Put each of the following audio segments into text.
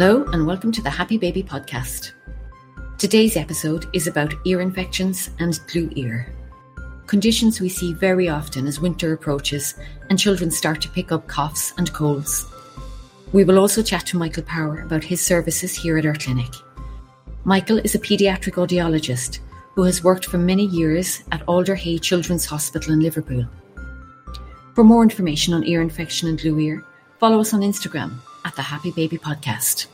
Hello, and welcome to the Happy Baby Podcast. Today's episode is about ear infections and glue ear. Conditions we see very often as winter approaches and children start to pick up coughs and colds. We will also chat to Michael Power about his services here at our clinic. Michael is a paediatric audiologist who has worked for many years at Alder Hey Children's Hospital in Liverpool. For more information on ear infection and glue ear, follow us on Instagram at the Happy Baby Podcast.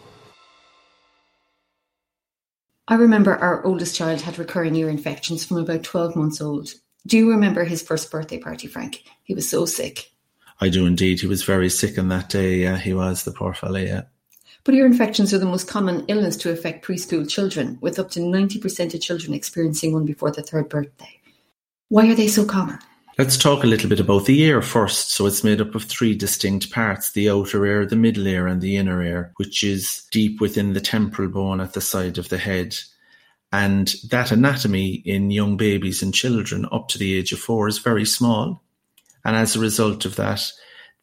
I remember our oldest child had recurring ear infections from about 12 months old. Do you remember his first birthday party, Frank? He was so sick. I do indeed. He was very sick on that day. Yeah, he was, the poor fella, yeah. But ear infections are the most common illness to affect preschool children, with up to 90% of children experiencing one before their third birthday. Why are they so common? Let's talk a little bit about the ear first. So it's made up of three distinct parts, the outer ear, the middle ear and the inner ear, which is deep within the temporal bone at the side of the head. And that anatomy in young babies and children up to the age of four is very small. And as a result of that,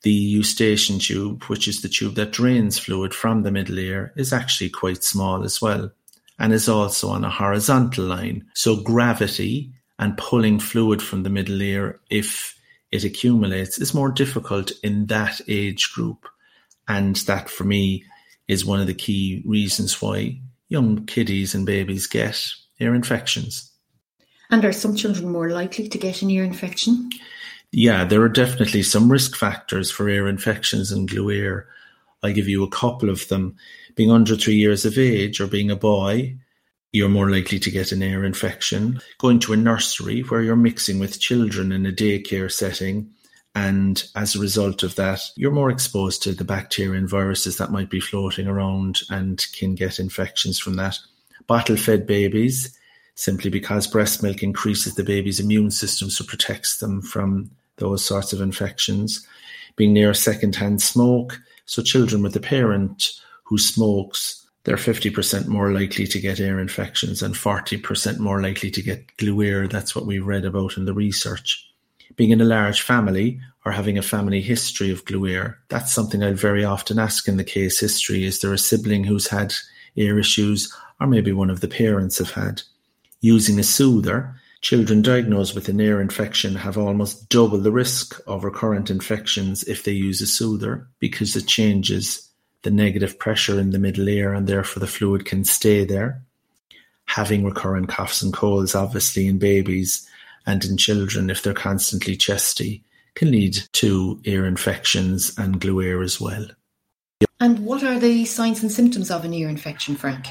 the eustachian tube, which is the tube that drains fluid from the middle ear, is actually quite small as well and is also on a horizontal line. So gravity and pulling fluid from the middle ear if it accumulates is more difficult in that age group. And that for me is one of the key reasons why young kiddies and babies get ear infections. And are some children more likely to get an ear infection? Yeah, there are definitely some risk factors for ear infections and glue ear. I'll give you a couple of them. Being under three years of age or being a boy, you're more likely to get an ear infection. Going to a nursery where you're mixing with children in a daycare setting, and as a result of that, you're more exposed to the bacteria and viruses that might be floating around and can get infections from that. Bottle fed babies, simply because breast milk increases the baby's immune system, so protects them from those sorts of infections. Being near secondhand smoke, so children with a parent who smokes they're 50% more likely to get ear infections and 40% more likely to get glue ear. That's what we read about in the research. Being in a large family or having a family history of glue ear, that's something I'll very often ask in the case history. Is there a sibling who's had ear issues or maybe one of the parents have had? Using a soother, children diagnosed with an ear infection have almost double the risk of recurrent infections if they use a soother because it changes the negative pressure in the middle ear and therefore the fluid can stay there. Having recurrent coughs and colds, obviously, in babies and in children, if they're constantly chesty, can lead to ear infections and glue ear as well. And what are the signs and symptoms of an ear infection, Frank?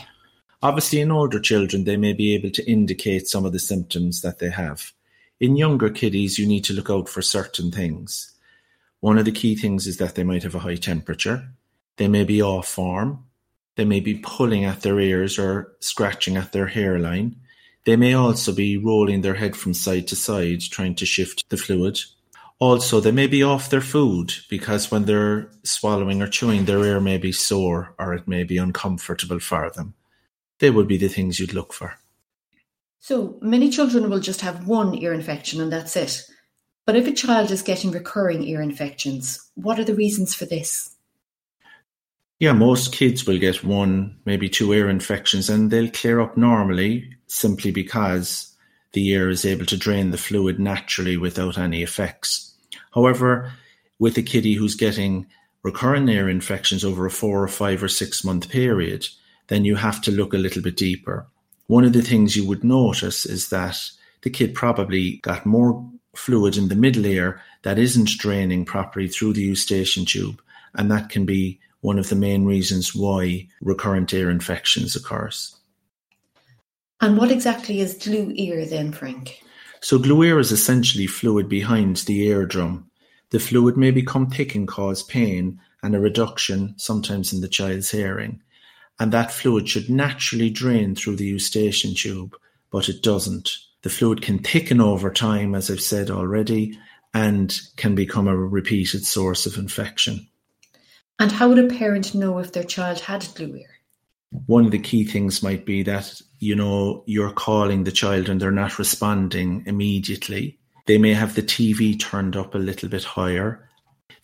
Obviously, in older children, they may be able to indicate some of the symptoms that they have. In younger kiddies, you need to look out for certain things. One of the key things is that they might have a high temperature. They may be off form. They may be pulling at their ears or scratching at their hairline. They may also be rolling their head from side to side, trying to shift the fluid. Also, they may be off their food because when they're swallowing or chewing, their ear may be sore or it may be uncomfortable for them. They would be the things you'd look for. So, many children will just have one ear infection and that's it. But if a child is getting recurring ear infections, what are the reasons for this? Yeah, most kids will get one, maybe two ear infections, and they'll clear up normally simply because the ear is able to drain the fluid naturally without any effects. However, with a kiddie who's getting recurrent ear infections over a four or five or six month period, then you have to look a little bit deeper. One of the things you would notice is that the kid probably got more fluid in the middle ear that isn't draining properly through the eustachian tube, and that can be one of the main reasons why recurrent ear infections occurs. And what exactly is glue ear then, Frank? So glue ear is essentially fluid behind the eardrum. The fluid may become thick and cause pain and a reduction sometimes in the child's hearing. And that fluid should naturally drain through the eustachian tube, but it doesn't. The fluid can thicken over time, as I've said already, and can become a repeated source of infection. And how would a parent know if their child had glue ear? One of the key things might be that, you know, you're calling the child and they're not responding immediately. They may have the TV turned up a little bit higher.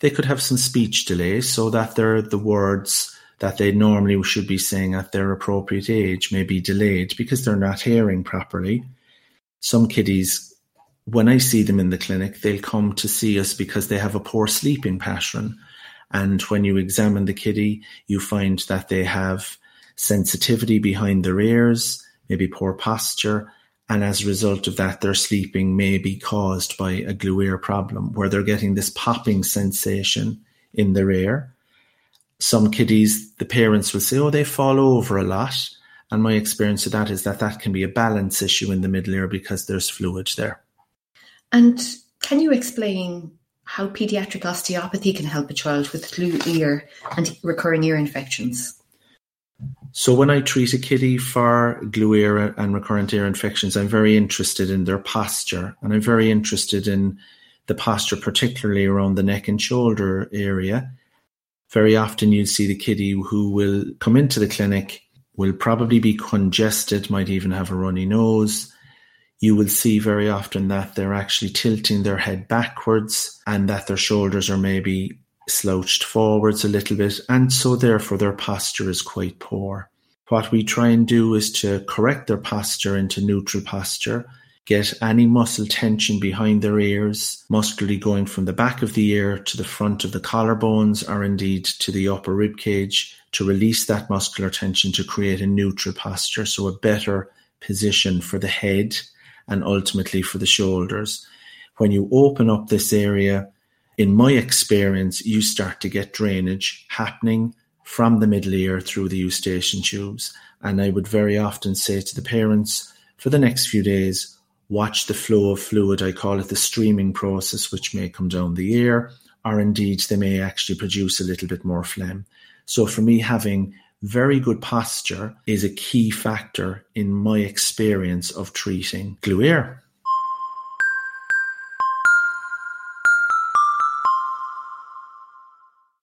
They could have some speech delay so that the words that they normally should be saying at their appropriate age may be delayed because they're not hearing properly. Some kiddies, when I see them in the clinic, they'll come to see us because they have a poor sleeping pattern. And when you examine the kiddie, you find that they have sensitivity behind their ears, maybe poor posture, and as a result of that, their sleeping may be caused by a glue ear problem where they're getting this popping sensation in their ear. Some kiddies, the parents will say, oh, they fall over a lot. And my experience of that is that that can be a balance issue in the middle ear because there's fluid there. And can you explain how pediatric osteopathy can help a child with glue ear and recurring ear infections? So when I treat a kiddie for glue ear uh, and recurrent ear infections, I'm very interested in their posture and I'm very interested in the posture, particularly around the neck and shoulder area. Very often you'll see the kiddie who will come into the clinic, will probably be congested, might even have a runny nose. You will see very often that they're actually tilting their head backwards and that their shoulders are maybe slouched forwards a little bit, and so therefore their posture is quite poor. What we try and do is to correct their posture into neutral posture, get any muscle tension behind their ears, muscularly going from the back of the ear to the front of the collarbones or indeed to the upper rib cage to release that muscular tension to create a neutral posture, so a better position for the head and ultimately for the shoulders. When you open up this area, in my experience, you start to get drainage happening from the middle ear through the eustachian tubes. And I would very often say to the parents, for the next few days, watch the flow of fluid. I call it the streaming process, which may come down the ear, or indeed they may actually produce a little bit more phlegm. So for me, having very good posture is a key factor in my experience of treating glue ear.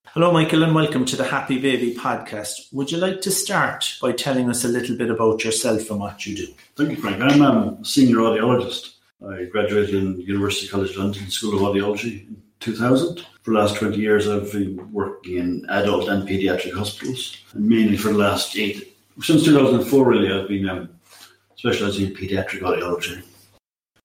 Hello, Michael, and welcome to the Happy Baby podcast. Would you like to start by telling us a little bit about yourself and what you do? Thank you, Frank. I'm a senior audiologist. I graduated in University College London School of Audiology in 2000. For the last 20 years, I've been working in adult and paediatric hospitals, and mainly for the last eight, since 2004, really, I've been um, specialising in paediatric audiology.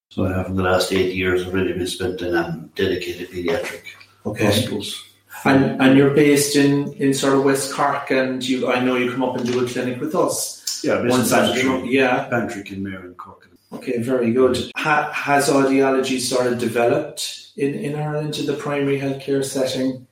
So I have, in the last eight years, I've really been spent in um, dedicated paediatric okay. hospitals. And and you're based in, in sort of West Cork, and you I know you come up and do a clinic with us. Yeah, once Bantry, yeah, Bantry in Mayor and Cork. Okay, very good. Ha, has audiology sort of developed in, in Ireland in the primary healthcare setting?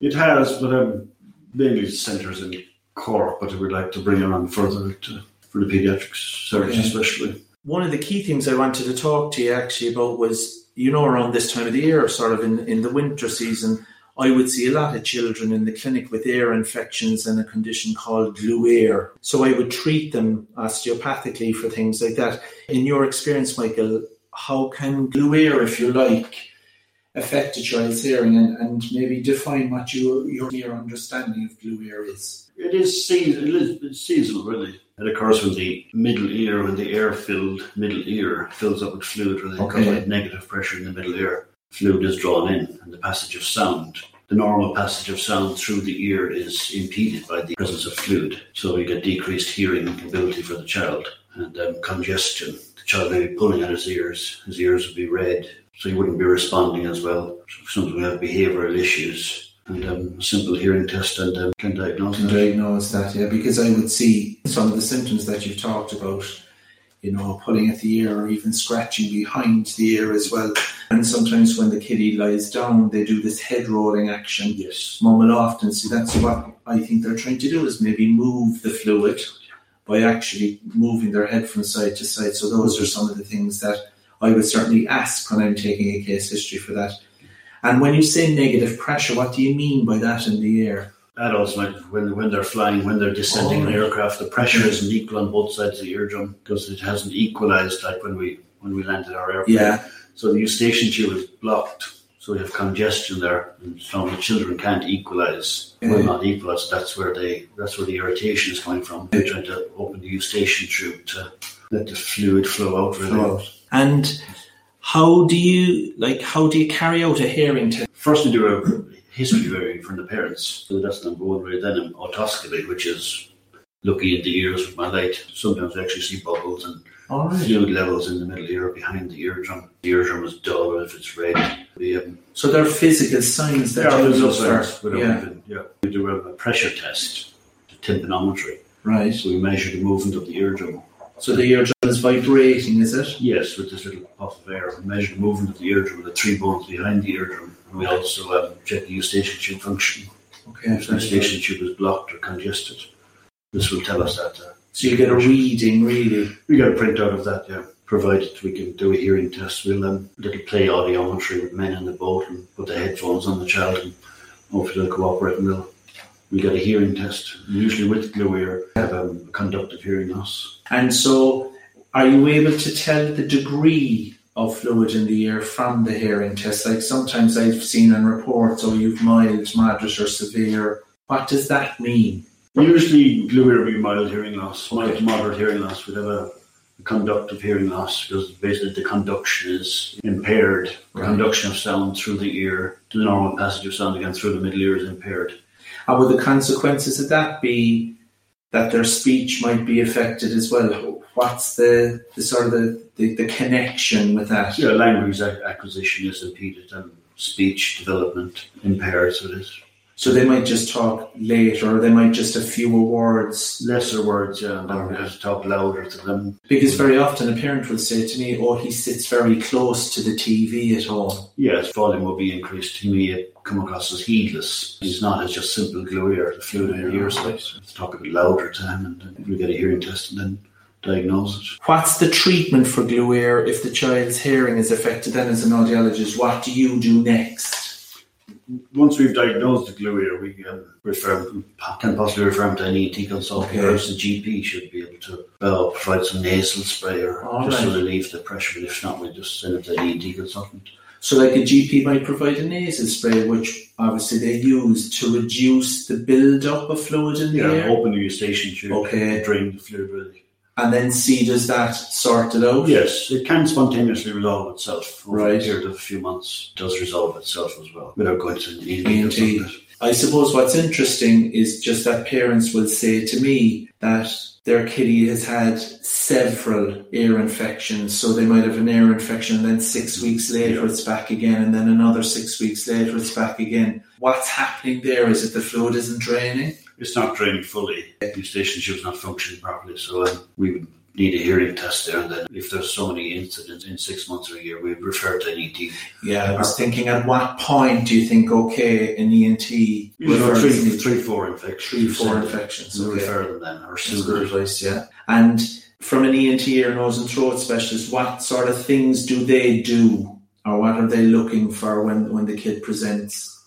It has, but um, mainly centres in Cork, but we'd like to bring it on further to, for the paediatrics service, okay. especially. One of the key things I wanted to talk to you actually about was, you know, around this time of the year, sort of in, in the winter season, I would see a lot of children in the clinic with ear infections and a condition called glue ear. So I would treat them osteopathically for things like that. In your experience, Michael, how can glue ear, if you like, affect a child's hearing and, and maybe define what your, your, your understanding of glue ear is? It is seasonal, it is seasonal really. It occurs when the middle ear, when the air filled middle ear fills up with fluid, or they okay. like negative pressure in the middle ear fluid is drawn in and the passage of sound. The normal passage of sound through the ear is impeded by the presence of fluid, so you get decreased hearing ability for the child and um, congestion. The child may be pulling at his ears, his ears would be red, so he wouldn't be responding as well. Sometimes we have behavioural issues, and um, a simple hearing test and um, can diagnose can that. Diagnose that, yeah, because I would see some of the symptoms that you've talked about you know, pulling at the ear or even scratching behind the ear as well. And sometimes when the kiddie lies down, they do this head rolling action. Yes. Mum will often see that's what I think they're trying to do is maybe move the fluid by actually moving their head from side to side. So those are some of the things that I would certainly ask when I'm taking a case history for that. And when you say negative pressure, what do you mean by that in the ear? Adults might when when they're flying, when they're descending oh, an aircraft, the pressure isn't equal on both sides of the eardrum because it hasn't equalized like when we when we landed our airplane. Yeah. So the eustachian tube is blocked. So we have congestion there, and so the children can't equalize. Yeah. Will not equalize. That's where they. That's where the irritation is coming from. They're trying to open the eustachian tube to let the fluid flow out. Really. Out. And how do you like? How do you carry out a hearing test? First, we do a history varying from the parents. So that's number one. Right? Then an otoscopy, which is looking at the ears with my light. Sometimes I actually see bubbles and All right. fluid levels in the middle ear behind the eardrum. The eardrum is dull if it's red. We, um, So there are physical signs that yeah, you there's no look for. sense without Yeah. even- yeah. We do a pressure test, tympanometry. Right. So we measure the movement of the eardrum. So the eardrum is vibrating, is it? Yes, with this little puff of air. We measure the movement of the eardrum with the three bones behind the eardrum. And we also um, check the eustachian tube function. Okay. If the eustachian tube is blocked or congested, this will tell us that. Uh, So you get a reading, really. we get a printout of that, yeah. Provided we can do a hearing test, we'll um, little play audiometry with men in the boat and put the headphones on the child and hopefully they'll cooperate and we'll we get a hearing test. Usually with glue ear, have um, a conductive hearing loss. And so, are you able to tell the degree of fluid in the ear from the hearing test? Like sometimes I've seen in reports, oh, you've mild, moderate, or severe. What does that mean? Usually glue ear will be mild hearing loss, mild Okay. to moderate hearing loss. We'd have a conductive hearing loss because basically the conduction is impaired. The Right. conduction of sound through the ear to the normal passage of sound again through the middle ear is impaired. And would the consequences of that be that their speech might be affected as well? What's the, the sort of the, the, the connection with that? Yeah, language acquisition is impeded and speech development impaired. So it So they might just talk later, or they might just have fewer words. lesser words, yeah, and then have to talk louder to them. Because very often a parent will say to me, oh, he sits very close to the TV at home. Yes, volume will be increased. He may come across as heedless. He's not as just simple glue ear, the fluid in the ear. So let's talk a bit louder to him and then we get a hearing test and then diagnose it. What's the treatment for glue ear if the child's hearing is affected? Then, as an audiologist, what do you do next? Once we've diagnosed the glue ear, we um, refer can possibly refer him to an ENT consultant. Okay. Else the GP should be able to uh, provide some nasal spray or All just to relieve the pressure. But if not, we just send it to an ENT consultant. So, like a GP might provide a nasal spray, which obviously they use to reduce the build-up of fluid in the Yeah, ear, open the eustachian tube, Okay. drain the fluid really. And then see does that sort it out. Yes, it can spontaneously resolve itself over Right. a period of a few months. Does resolve itself as well without going to an ENT ENT. I suppose what's interesting is just that parents will say to me that their kiddie has had several ear infections. So they might have an ear infection and then six weeks later it's back again and then another six weeks later it's back again. What's happening there? Is it the fluid isn't draining? It's not draining fully. The eustachian tube's not functioning properly, so um, we would need a hearing test there. And then if there's so many incidents in six months or a year, we'd refer to an ENT. Yeah, I was thinking at what point do you think, okay, an ENT You know, refers three, me- three, four infections. three, four infections? Okay. refer them then, or good advice, yeah. And from an ENT ear, nose and throat specialist, what sort of things do they do, or what are they looking for when when the kid presents?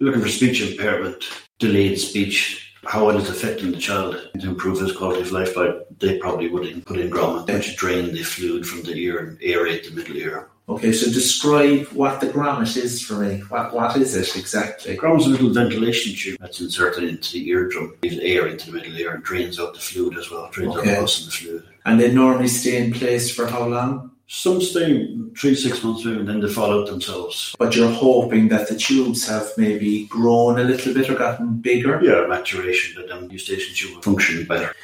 Looking for speech impairment, delayed speech, how it is affecting the child to improve his quality of life. Like they probably would put in grommet, which drain the fluid from the ear and aerate the middle ear. Okay, so describe what the grommet is for me. What what is it exactly? Grommet's a little ventilation tube that's inserted into the eardrum, gives air into the middle ear and drains out the fluid as well, drains Okay. out pus in the fluid. And they normally stay in place for how long? Some stay three, six months maybe, and then they fall out themselves. But you're hoping that the tubes have maybe grown a little bit or gotten bigger. Yeah, maturation, that um, eustachian tube will function better.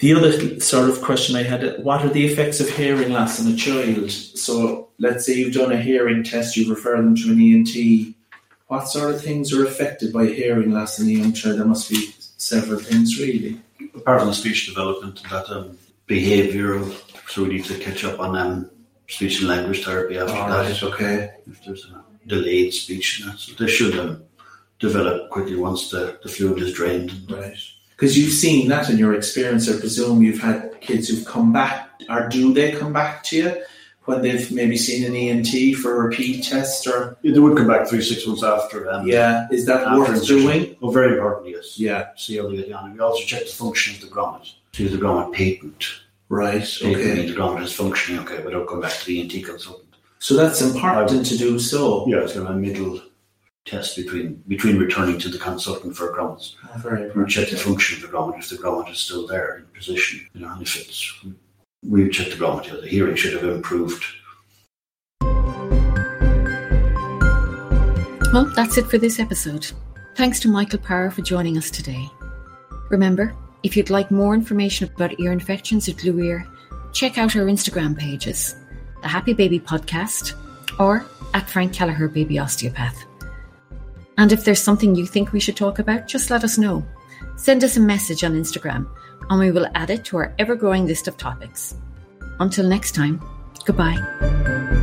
The other sort of question I had, what are the effects of hearing loss in a child? So let's say you've done a hearing test, you refer them to an ENT. What sort of things are affected by hearing loss in a young child? There must be several things really. Apart from speech development, that um, behavioural, so we need to catch up on um, speech and language therapy after that. okay. If there's a delayed speech, so they should um, develop quickly once the, the fluid is drained. Right. Because you've seen that in your experience, I presume you've had kids who've come back, or do they come back to you when they've maybe seen an ENT for a repeat test? Or Yeah, they would come back three, six months after. Um, yeah, is that worth doing? Oh, very important, yes. Yeah. See how they get on. We also check the function of the grommet. See if the grommet patent. Right. Okay. Okay. The grommet is functioning okay, without going back to the ENT consultant. So that's important to do so. Yeah, it's kind of a middle test between between returning to the consultant for grommets. Oh, very We check the function of the grommet if the grommet is still there in position. You know, and if it's we check the grommet, yeah, the hearing should have improved. Well, that's it for this episode. Thanks to Michael Power for joining us today. Remember, if you'd like more information about ear infections or glue ear, check out our Instagram pages, the Happy Baby Podcast or at Frank Kelleher Baby Osteopath. And if there's something you think we should talk about, just let us know. Send us a message on Instagram and we will add it to our ever growing list of topics. Until next time, goodbye.